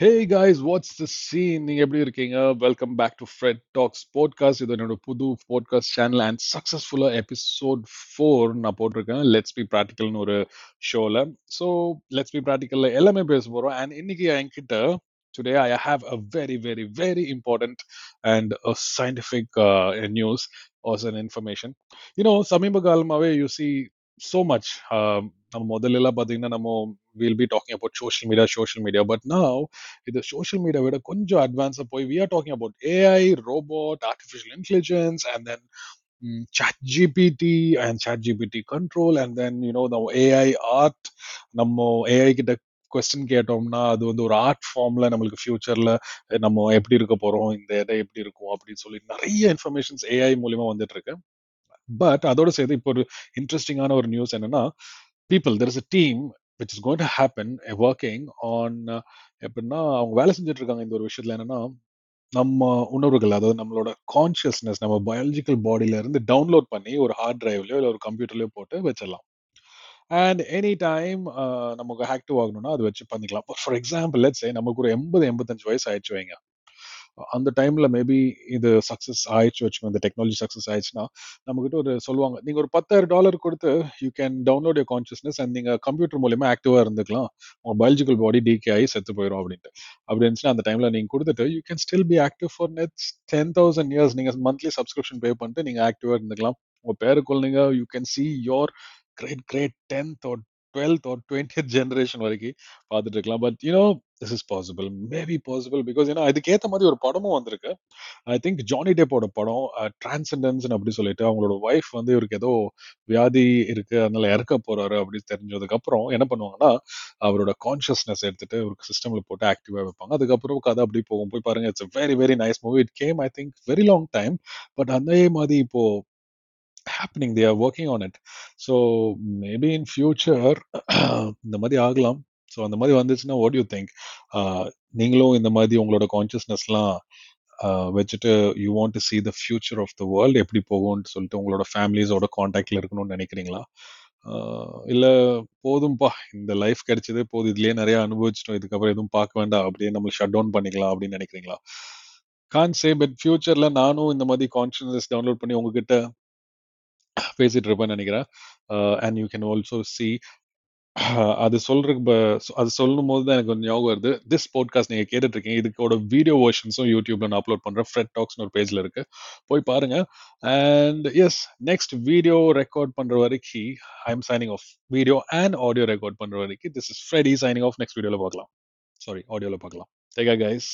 Hey guys what's the scene நீங்க எப்படி இருக்கீங்க? Welcome back to Fred Talks podcast இது என்னோட புது பாட்காஸ்ட் சேனல் அண்ட் சக்ஸஸ்ஃபுல்லா எபிசோட் ஃபோர் நான் போட்டிருக்கேன். லெட்ஸ் பி ப்ராக்டிக்கல்னு ஒரு ஷோல ஸோ லெட்ஸ் பி ப்ராக்டிக்கல்ல எல்லாமே பேச போறோம். அண்ட் இன்னைக்கு என்கிட்ட today I have a very very very important and scientific news as an information you know சமீப காலமாகவே யூ சி so much. நம்ம முதல்ல எல்லாம் பாத்தீங்கன்னா நம்ம will be talking about social media social media but now இது சோஷியல் மீடியா விட கொஞ்சம் அட்வான்ஸா போய் we are talking about AI robot artificial intelligence and then chat gpt and chat gpt control and then you know the ai art. நம்ம AI கிட்ட question கேட்டோம்னா அது வந்து ஒரு ஆர்ட் ஃபார்ம்ல நம்மளுக்கு ஃபியூச்சர்ல நம்ம எப்படி இருக்க போறோம் இந்த இடம் எப்படி இருக்கும் அப்படின்னு சொல்லி நிறைய இன்ஃபர்மேஷன்ஸ் ஏஐ மூலியமா வந்துட்டு இருக்கு. பட் அதோட சேர்த்து இப்போ ஒரு இன்ட்ரெஸ்டிங்கான ஒரு நியூஸ் என்னன்னா people there is a team which is going to happen working on எப்படின்னா அவங்க வேலை செஞ்சுட்டு இருக்காங்க. இந்த ஒரு விஷயத்துல என்னன்னா நம்ம உணர்வுகள் அதாவது நம்மளோட கான்சியஸ்னஸ் நம்ம பயாலஜிக்கல் பாடியில இருந்து டவுன்லோட் பண்ணி ஒரு ஹார்ட் டிரைவ்லயோ இல்லை ஒரு கம்ப்யூட்டர்லயோ போட்டு வச்சிடலாம். அண்ட் எனி டைம் நமக்கு ஆக்டிவ் ஆகணும்னா அது வச்சு பண்ணிக்கலாம். ஃபார் எக்ஸாம்பிள் லெட்ஸ் நமக்கு ஒரு எண்பது எண்பத்தஞ்சு வயசு ஆயிடுச்சு வைங்க. அந்த டைம்ல மேபி இது சக்சஸ் ஆயிடுச்சு வச்சுக்கோ இந்த டெக்னாலஜி சக்சஸ் ஆயிடுச்சுன்னா நம்ம கிட்ட ஒரு சொல்லுவாங்க நீங்க ஒரு பத்தாயிரம் டாலர் கொடுத்து you can download your consciousness and நீங்க கம்ப்யூட்டர் மூலியமா ஆக்டிவா இருந்துக்கலாம். உங்க பயாலஜிக்கல் பாடி டிகே ஆகி செத்து போயிடும் அப்படின்ட்டு. அப்படி இருந்துச்சுன்னா அந்த டைம்ல நீங்க கொடுத்துட்டு you can still be active for next ten thousand years நீங்க மந்த்லி சப்ஸ்கிரிப்ஷன் பே பண்ணிட்டு நீங்க ஆக்டிவா இருந்துக்கலாம். உங்க பேரு குழந்தைங்க you can see your great great tenth or twelfth or twenty generation வரைக்கும் பார்த்துட்டு இருக்கலாம். But you know this is possible maybe possible because ஏன்னா அதுக்கேற்ற மாதிரி ஒரு படமும் வந்திருக்கு. ஐ திங்க் ஜானி டேப்போட படம் டிரான்சண்டன்ஸ் அப்படி சொல்லிட்டு அவங்களோட ஒய்ஃப் வந்து இவருக்கு ஏதோ வியாதி இருக்கு அதனால இறக்க போறாரு அப்படின்னு தெரிஞ்சதுக்கு அப்புறம் என்ன பண்ணுவாங்கன்னா அவரோட கான்சியஸ்னஸ் எடுத்துட்டு ஒரு சிஸ்டம்ல போட்டு ஆக்டிவா வைப்பாங்க. அதுக்கப்புறம் கதை அப்படி போகும். போய் பாருங்க it's very very nice movie it came I think very long time but அதே மாதிரி இப்போ happening they are working on it so maybe in future இந்த மாதிரி ஆகலாம். ஸோ அந்த மாதிரி வந்துச்சுன்னா வாட் யூ திங்க் நீங்களும் இந்த மாதிரி உங்களோட கான்சியஸ்னஸ்லாம் வச்சுட்டு you want to see the future of the world எப்படி போகும்னு சொல்லிட்டு உங்களோட ஃபேமிலிஸோட காண்டாக்ட்ல இருக்கணும்னு நினைக்கிறீங்களா? இல்ல போதும்பா இந்த லைஃப் கிடைச்சது போதும். இதுலயே நிறைய அனுபவிச்சிட்டோம். இதுக்கப்புறம் எதுவும் பார்க்க வேண்டாம். அப்படியே நம்ம ஷட் டவுன் பண்ணிக்கலாம் அப்படின்னு நினைக்கிறீங்களா? கான் சே பட் ஃபியூச்சரில் நானும் இந்த மாதிரி கான்சியஸ்னஸ் டவுன்லோட் பண்ணி உங்ககிட்ட பேசிட்டு இருப்பேன்னு நினைக்கிறேன். And you can also see அது சொல்றதுக்கு அது சொல்லும் போது தான் எனக்கு கொஞ்சம் ஞாபகம் வருது. திஸ் பாட்காஸ்ட் நீங்க கேட்டுட்டு இருக்கீங்க இதுக்கோட வீடியோ வெர்ஷன்ஸும் யூடியூப்ல நான் அப்லோட் பண்றேன். ஃப்ரெட் டாக்ஸ்னு ஒரு பேஜ்ல இருக்கு. போய் பாருங்க. And as next video record பண்ற வரைக்கும் I am signing off video and audio record பண்ற வரைக்கும் this is Freddy signing off next வீடியோல பார்க்கலாம். சாரி ஆடியோல பார்க்கலாம். டேகா கைஸ்